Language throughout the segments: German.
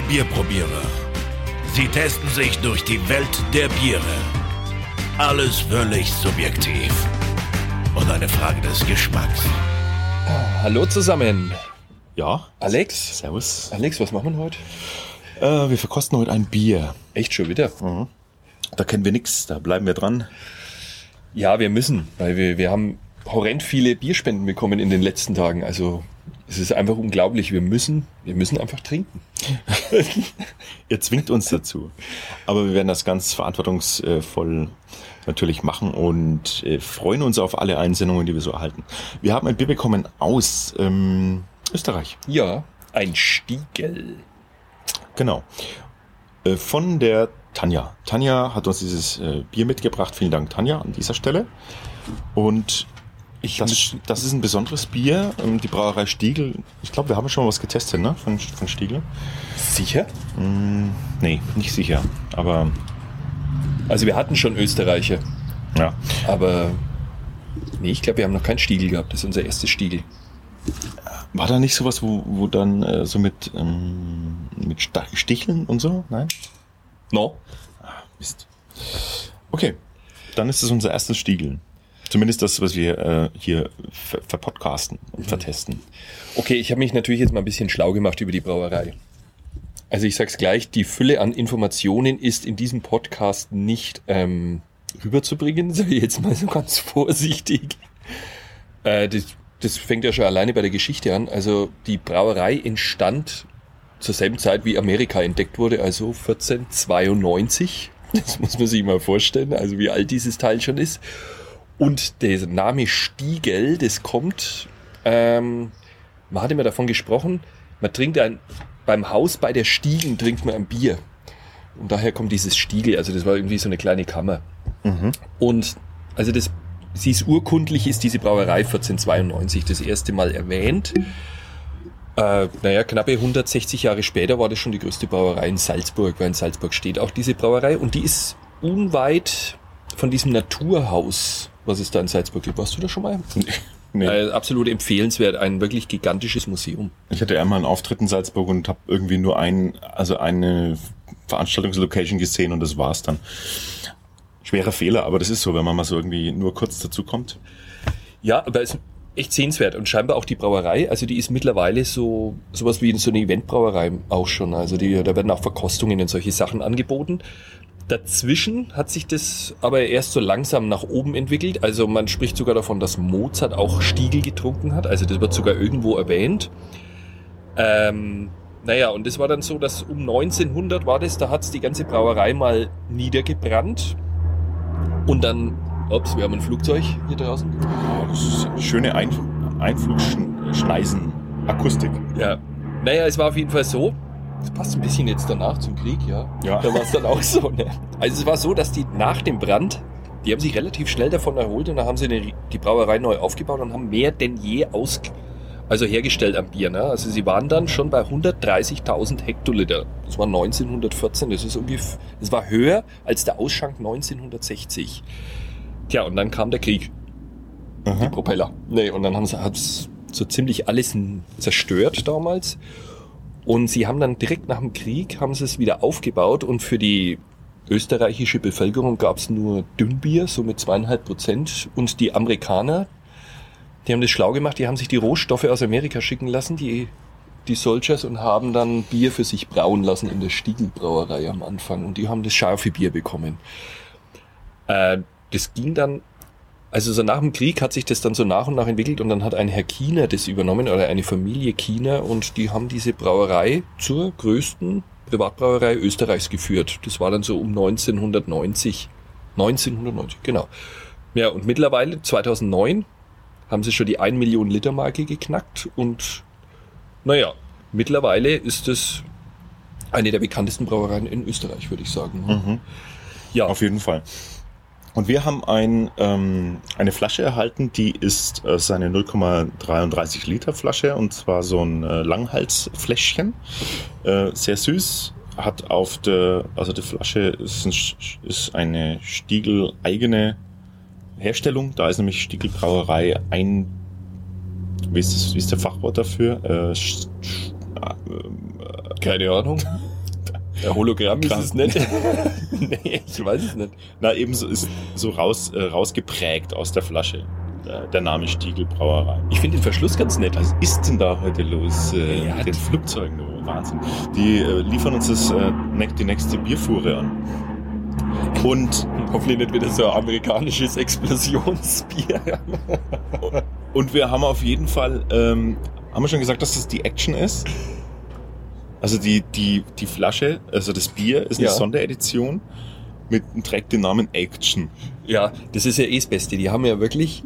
Die Bierprobierer. Sie testen sich durch die Welt der Biere. Alles völlig subjektiv. Und eine Frage des Geschmacks. Hallo zusammen. Ja, Alex? servus. Alex, was machen wir heute? Äh, wir verkosten heute ein Bier. Echt schon wieder? Da kennen wir nix, da bleiben wir dran. Ja, wir müssen, weil wir, wir haben horrend viele Bierspenden bekommen in den letzten Tagen. Also es ist einfach unglaublich. Wir müssen, wir müssen einfach trinken. Ihr zwingt uns dazu. Aber wir werden das ganz verantwortungsvoll natürlich machen und äh, freuen uns auf alle Einsendungen, die wir so erhalten. Wir haben ein Bier bekommen aus ähm, Österreich. Ja, ein Stiegel. Genau. Äh, von der Tanja. Tanja hat uns dieses äh, Bier mitgebracht. Vielen Dank, Tanja, an dieser Stelle. Und Ich das, das ist ein besonderes Bier. Ähm, die Brauerei Stiegel. Ich glaube, wir haben schon mal was getestet, ne? Von, von Stiegel. Sicher? Nee, nicht sicher. Aber Also wir hatten schon Österreicher, ja. aber nee, ich glaube, wir haben noch keinen Stiegel gehabt. Das ist unser erstes Stiegel. War da nicht sowas, wo, wo dann äh, so mit, ähm, mit Sticheln und so? Nein? No? Mist. Okay, dann ist es unser erstes Stiegel. Zumindest das, was wir äh, hier ver verpodcasten und vertesten. Okay, ich habe mich natürlich jetzt mal ein bisschen schlau gemacht über die Brauerei. Also ich sag's gleich, die Fülle an Informationen ist in diesem Podcast nicht ähm, rüberzubringen, sage ich jetzt mal so ganz vorsichtig. Äh, das, das fängt ja schon alleine bei der Geschichte an. Also die Brauerei entstand zur selben Zeit, wie Amerika entdeckt wurde, also 1492. Das muss man sich mal vorstellen, also wie alt dieses Teil schon ist. Und der Name Stiegel, das kommt, ähm, man hatte mir davon gesprochen, man trinkt ein, beim Haus bei der Stiegen trinkt man ein Bier. Und daher kommt dieses Stiegel, also das war irgendwie so eine kleine Kammer. Und also das, sie ist urkundlich, ist diese Brauerei 1492 das erste Mal erwähnt. Äh, naja, knappe 160 Jahre später war das schon die größte Brauerei in Salzburg, weil in Salzburg steht auch diese Brauerei und die ist unweit von diesem Naturhaus, was es da in Salzburg gibt. Warst du da schon mal? Nee. Äh, absolut empfehlenswert, ein wirklich gigantisches Museum. Ich hatte einmal einen Auftritt in Salzburg und habe irgendwie nur ein, also eine Veranstaltungslocation gesehen und das war's dann. Schwerer Fehler, aber das ist so, wenn man mal so irgendwie nur kurz dazu kommt. Ja, aber es ist echt sehenswert und scheinbar auch die Brauerei, also die ist mittlerweile so sowas wie so eine Eventbrauerei auch schon, also die, da werden auch Verkostungen und solche Sachen angeboten. Dazwischen hat sich das aber erst so langsam nach oben entwickelt. Also man spricht sogar davon, dass Mozart auch Stiegel getrunken hat. Also das wird sogar irgendwo erwähnt. Ähm, naja, und das war dann so, dass um 1900 war das, da hat's die ganze Brauerei mal niedergebrannt. Und dann, ups, wir haben ein Flugzeug hier draußen. Oh, das ist eine schöne Ein Einflugschneisen, Akustik. Ja. Naja, es war auf jeden Fall so. Das passt ein bisschen jetzt danach zum Krieg, ja. Ja. Da war es dann auch so, ne? Also es war so, dass die nach dem Brand, die haben sich relativ schnell davon erholt und dann haben sie eine, die Brauerei neu aufgebaut und haben mehr denn je aus, also hergestellt am Bier, ne? Also sie waren dann schon bei 130.000 Hektoliter. Das war 1914, das ist irgendwie, das war höher als der Ausschank 1960. Tja, und dann kam der Krieg die Aha. Propeller. Nee, und dann haben sie hat's so ziemlich alles zerstört damals. Und sie haben dann direkt nach dem Krieg haben sie es wieder aufgebaut und für die österreichische Bevölkerung gab es nur Dünnbier, so mit zweieinhalb Prozent. Und die Amerikaner, die haben das schlau gemacht, die haben sich die Rohstoffe aus Amerika schicken lassen, die, die Soldiers, und haben dann Bier für sich brauen lassen in der Stiegelbrauerei am Anfang. Und die haben das scharfe Bier bekommen. Äh, das ging dann also so nach dem Krieg hat sich das dann so nach und nach entwickelt und dann hat ein Herr Kiener das übernommen oder eine Familie Kiener und die haben diese Brauerei zur größten Privatbrauerei Österreichs geführt. Das war dann so um 1990. 1990, genau. Ja, und mittlerweile, 2009, haben sie schon die 1 Million Liter Marke geknackt und naja, mittlerweile ist es eine der bekanntesten Brauereien in Österreich, würde ich sagen. Mhm. Ja, Auf jeden Fall. Und wir haben ein, ähm, eine Flasche erhalten, die ist äh, seine 0,33 Liter Flasche und zwar so ein äh, Langhalsfläschchen. Äh, sehr süß, hat auf der, also die Flasche ist, ein, ist eine Stiegel eigene Herstellung. Da ist nämlich Stiegel Brauerei ein, wie ist, das, wie ist der Fachwort dafür? Äh, äh, keine Ahnung. Ja, Hologramm ist es nicht. nee, ich weiß es nicht. Na, ebenso ist so raus, äh, rausgeprägt aus der Flasche. Der, der Name Stiegelbrauerei. Ich finde den Verschluss ganz nett. Was ist denn da heute los äh, Ja, mit den Flugzeugen? Du Wahnsinn. Die äh, liefern uns das, äh, die nächste Bierfuhre an. Und, Hoffentlich nicht wieder so ein amerikanisches Explosionsbier. und wir haben auf jeden Fall, ähm, haben wir schon gesagt, dass das die Action ist? Also die, die, die Flasche, also das Bier ist eine Ja. Sonderedition mit trägt den Namen Action. Ja, das ist ja eh das Beste. Die haben ja wirklich,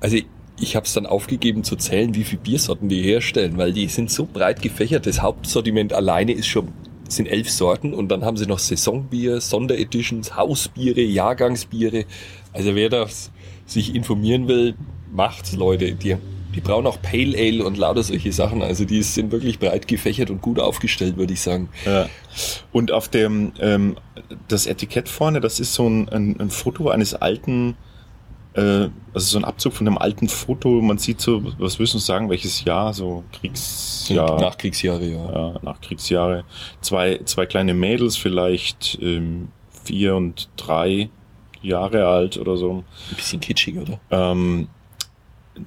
also ich habe es dann aufgegeben zu zählen, wie viele Biersorten die herstellen, weil die sind so breit gefächert. Das Hauptsortiment alleine ist schon sind elf Sorten und dann haben sie noch Saisonbier, Sondereditions, Hausbiere, Jahrgangsbiere. Also wer da sich informieren will, macht's, Leute. Die, die brauchen auch Pale Ale und lauter solche Sachen. Also die sind wirklich breit gefächert und gut aufgestellt, würde ich sagen. Ja. Und auf dem ähm, das Etikett vorne, das ist so ein, ein, ein Foto eines alten, äh, also so ein Abzug von einem alten Foto. Man sieht so, was willst du sagen, welches Jahr? So Kriegsjahr. Nachkriegsjahre, ja. ja, Nachkriegsjahre. Zwei, zwei kleine Mädels, vielleicht ähm, vier und drei Jahre alt oder so. Ein bisschen kitschig, oder? Ähm,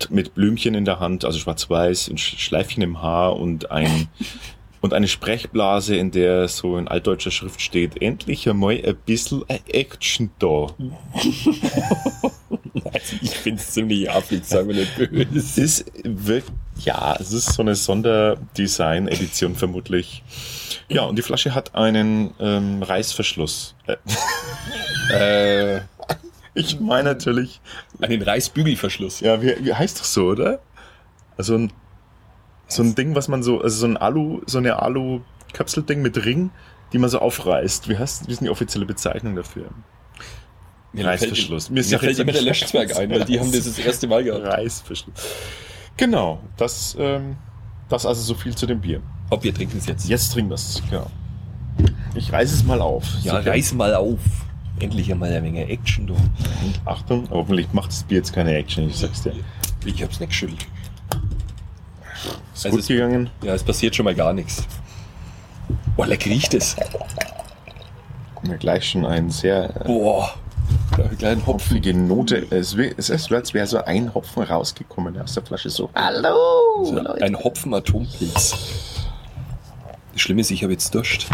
mit Blümchen in der Hand, also schwarz-weiß, ein Sch- Schleifchen im Haar und ein und eine Sprechblase, in der so in altdeutscher Schrift steht, endlich einmal ein bisschen Action da. Also ich finde es ziemlich affig, sagen wir nicht böse. Es ist wirklich, ja, es ist so eine Sonderdesign-Edition vermutlich. Ja, und die Flasche hat einen ähm, Reißverschluss. Äh, Äh, Ich meine natürlich, einen Reißbügelverschluss. ja, wie, wie heißt das so, oder? Also ein, so ein Ding, was man so, also so ein Alu, so eine Alu-Kapselding mit Ring, die man so aufreißt. Wie heißt, wie ist denn die offizielle Bezeichnung dafür? Mir Reißverschluss. Fällt, mir ist ja fällt immer der Löschzwerg ein, weil die haben das das erste Mal gehabt. Reißverschluss. Genau, das, ähm, das also so viel zu dem Bier. Ob wir trinken es jetzt. Jetzt trinken wir es, genau. Ich reiße es mal auf. Ja, So, reiß mal auf. Endlich einmal eine Menge Action, du. Und Achtung, aber hoffentlich macht das Bier jetzt keine Action, ich sag's dir. Ich hab's nicht geschüttelt. Ist Also gut es- gegangen. Ja, es passiert schon mal gar nichts. Boah, lecker riecht es. Ja, gleich schon ein sehr äh, Boah, da hab ich gleich einen Hopfen. hopfige Note. Es, ist, als wäre so ein Hopfen rausgekommen aus der Flasche. So, hallo! So, ein Hopfen-Atompilz. Das Schlimme ist, ich habe jetzt Durst.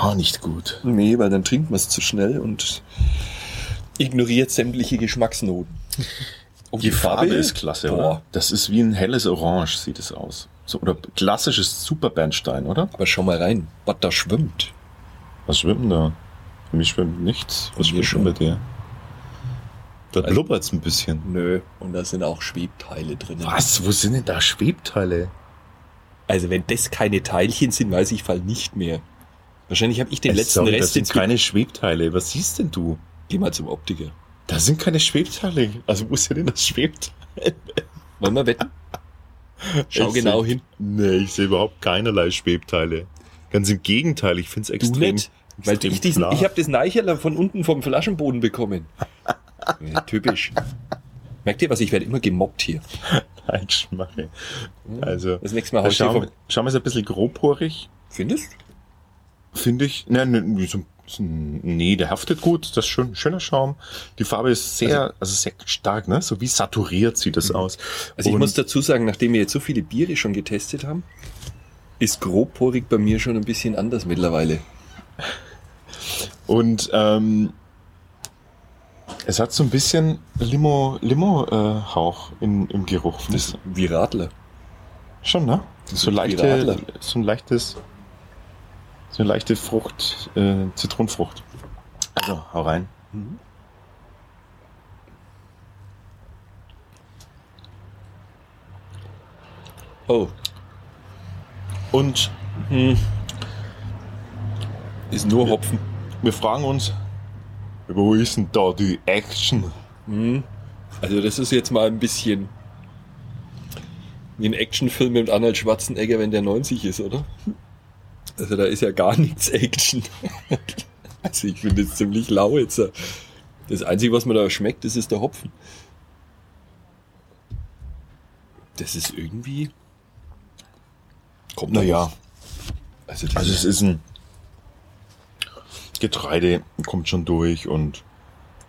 Gar nicht gut. Nee, weil dann trinkt man es zu schnell und ignoriert sämtliche Geschmacksnoten. Oh, Die Farbe ist klasse, Boah. oder? Das ist wie ein helles Orange, sieht es aus. So, oder klassisches Superbernstein, oder? Aber schau mal rein, was da schwimmt. Was schwimmt denn da? Für mich schwimmt nichts. Was schwimmt schon. schon bei dir? Da Also- blubbert's ein bisschen. Nö. Und da sind auch Schwebteile drin. Was? Wo sind denn da Schwebteile? Also wenn das keine Teilchen sind, weiß ich fall nicht mehr. Wahrscheinlich habe ich den Äh, letzten sorry, das Rest sind ins keine Schwebteile. Was siehst denn du? Geh mal zum Optiker. Da sind keine Schwebteile. Also wo ist denn das Schwebteil? Wollen wir wetten? Schau Ich genau seh- hin. Nee, ich sehe überhaupt keinerlei Schwebteile. Ganz im Gegenteil, ich finde es Du extrem. nicht? Weil extrem ich diesen, ich habe das Neicherler von unten vom Flaschenboden bekommen. Ja, typisch. Merkt ihr was? Ich werde immer gemobbt hier. Nein, Schmacke. Also, Das nächste Mal haust du Schaum, vom... Schaum ist ein bisschen grobporig, Findest? Finde ich. Nee, nee, so, nee, der haftet gut. Das ist schön, schöner Schaum. Die Farbe ist sehr, also, sehr stark, ne? So wie saturiert sieht das aus. Also ich Und- muss dazu sagen, nachdem wir jetzt so viele Biere schon getestet haben, ist grobporig bei mir schon ein bisschen anders mittlerweile. Und ähm, es hat so ein bisschen Limo, Limo äh, Hauch in, im Geruch. Das ist wie Radler. Schon, ne? So leichte, so ein leichtes, so eine leichte Frucht, äh, Zitronenfrucht. Also, hau rein. Oh, Und ist nur Hopfen. wir fragen uns, wo ist denn da die Action? Also das ist jetzt mal ein bisschen wie ein Actionfilm mit Arnold Schwarzenegger, wenn der 90 ist, oder? Also da ist ja gar nichts Action. Also ich finde es ziemlich lau jetzt. Das Einzige, was mir da schmeckt, das ist der Hopfen. Das ist irgendwie... Kommt da Naja? Also, das also es ist ein, Getreide kommt schon durch und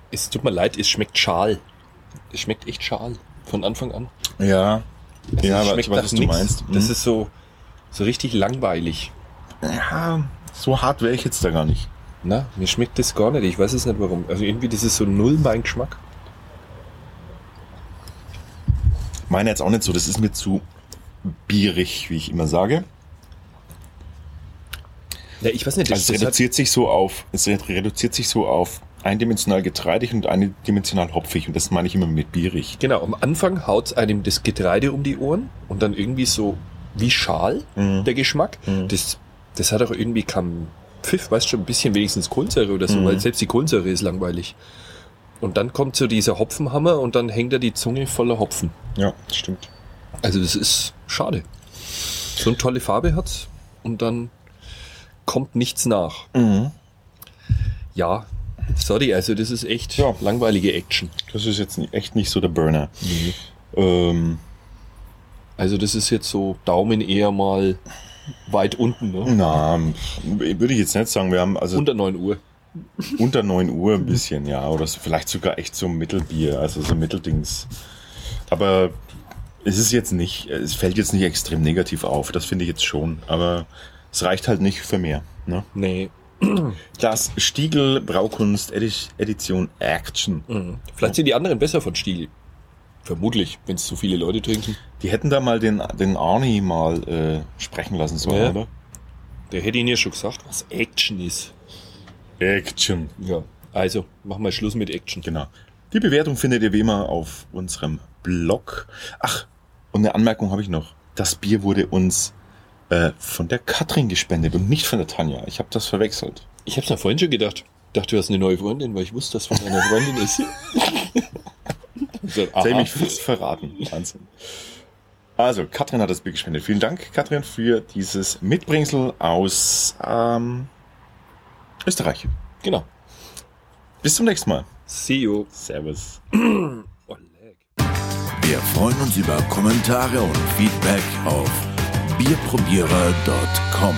Es tut mir leid, es schmeckt schal. Es schmeckt echt schal. Von Anfang an. ja, ja, es aber ich weiß, was du meinst. Das Mhm. ist so, so richtig langweilig. Ja, so hart wäre ich jetzt da gar nicht. Na, mir schmeckt das gar nicht. Ich weiß es nicht warum. Also irgendwie, das ist so null mein Geschmack. Meine jetzt auch nicht so, das ist mir zu bierig, wie ich immer sage. Ja, ich weiß nicht, das, Also es reduziert sich so auf, es reduziert sich so auf eindimensional getreidig und eindimensional hopfig und das meine ich immer mit bierig. genau, am Anfang haut einem das Getreide um die Ohren und dann irgendwie so wie Schal, Mhm. der Geschmack. Mhm. Das, das hat auch irgendwie keinen Pfiff, weißt du, ein bisschen wenigstens Kohlensäure oder so, Mhm. weil selbst die Kohlensäure ist langweilig. Und dann kommt so dieser Hopfenhammer und dann hängt da die Zunge voller Hopfen. Ja, das stimmt. Also das ist schade. So eine tolle Farbe hat's und dann kommt nichts nach. Mhm. Ja, sorry, also das ist echt Ja. langweilige Action. Das ist jetzt echt nicht so der Burner. Ähm, Also das ist jetzt so Daumen eher mal weit unten, ne? na, würde ich jetzt nicht sagen. Wir haben also Unter 9 Uhr. unter 9 Uhr ein bisschen, ja. Oder so- vielleicht sogar echt so ein Mittelbier, also so Mitteldings. Aber es ist jetzt nicht, es fällt jetzt nicht extrem negativ auf. Das finde ich jetzt schon. Aber es reicht halt nicht für mehr. Ne? Nee. Das Stiegel Braukunst Edi- Edition Action. Mhm. Vielleicht sind die anderen besser von Stiel. Vermutlich, wenn es so viele Leute trinken. Die hätten da mal den, den Arnie mal äh, sprechen lassen sollen, Ja. oder? Der hätte Ihnen ja schon gesagt, was Action ist. Action. Ja. Also, machen wir Schluss mit Action. Genau. Die Bewertung findet ihr wie immer auf unserem Blog. Ach, und eine Anmerkung habe ich noch. Das Bier wurde uns äh, von der Katrin gespendet und nicht von der Tanja. Ich habe das verwechselt. Ich hab's ja vorhin schon gedacht. Dachte, du hast eine neue Freundin, weil ich wusste, dass von deiner Freundin ist. so, Jetzt habe ich aha. mich fast verraten. Wahnsinn. Also, Katrin hat das Bier gespendet. Vielen Dank, Katrin, für dieses Mitbringsel aus ähm, Österreich. Genau. Bis zum nächsten Mal. See you. Servus. Oh. Wir freuen uns über Kommentare und Feedback auf bierprobierer.com.